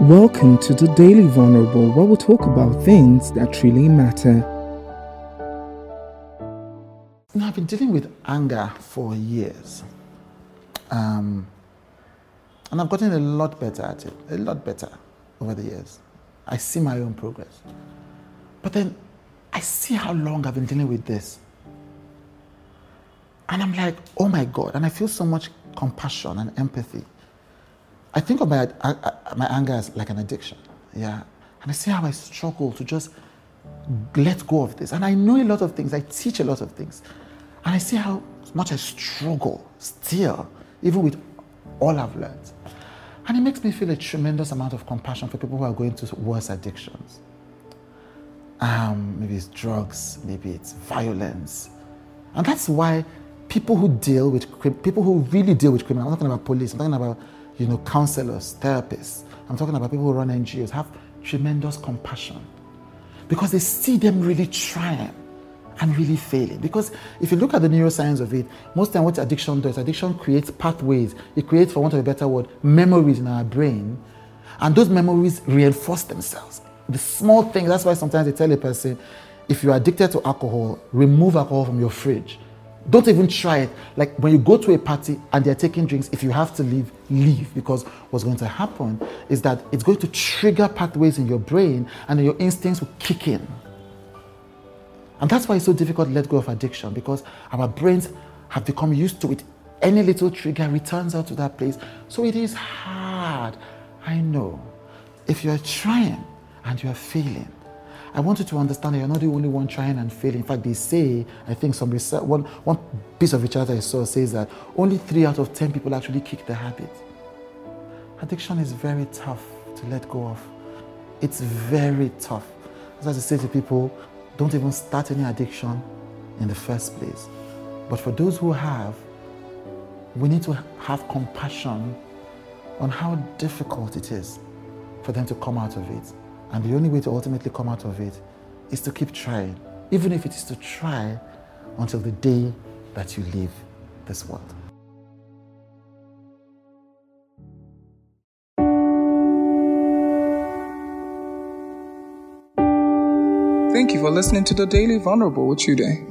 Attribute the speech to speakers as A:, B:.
A: Welcome to the Daily Vulnerable, where we talk about things that really matter.
B: Know, I've been dealing with anger for years. Um, and I've gotten a lot better at it, a lot better over the years. I see my own progress. But then I see how long I've been dealing with this. And I'm like, oh my God. And I feel so much compassion and empathy. I think of my, my anger as like an addiction. Yeah. And I see how I struggle to just let go of this. And I know a lot of things. I teach a lot of things. And I see how much I struggle still, even with all I've learned. And it makes me feel a tremendous amount of compassion for people who are going through worse addictions. Um, maybe it's drugs, maybe it's violence. And that's why people who deal with people who really deal with criminals, I'm not talking about police, I'm talking about you know counselors, therapists, I'm talking about people who run NGOs, have tremendous compassion because they see them really trying and really failing. Because if you look at the neuroscience of it, most time what addiction does, addiction creates pathways. It creates, for want of a better word, memories in our brain, and those memories reinforce themselves. The small things. That's why sometimes they tell a person, if you're addicted to alcohol, remove alcohol from your fridge don't even try it. Like when you go to a party and they're taking drinks, if you have to leave, leave. Because what's going to happen is that it's going to trigger pathways in your brain and your instincts will kick in. And that's why it's so difficult to let go of addiction because our brains have become used to it. Any little trigger returns out to that place. So it is hard. I know. If you're trying and you're failing, I want you to understand that you're not the only one trying and failing. In fact, they say, I think some research, one, one piece of research I saw says that only three out of 10 people actually kick the habit. Addiction is very tough to let go of. It's very tough. As I say to people, don't even start any addiction in the first place. But for those who have, we need to have compassion on how difficult it is for them to come out of it. And the only way to ultimately come out of it is to keep trying, even if it is to try until the day that you leave this world.
A: Thank you for listening to the Daily Vulnerable with Chude.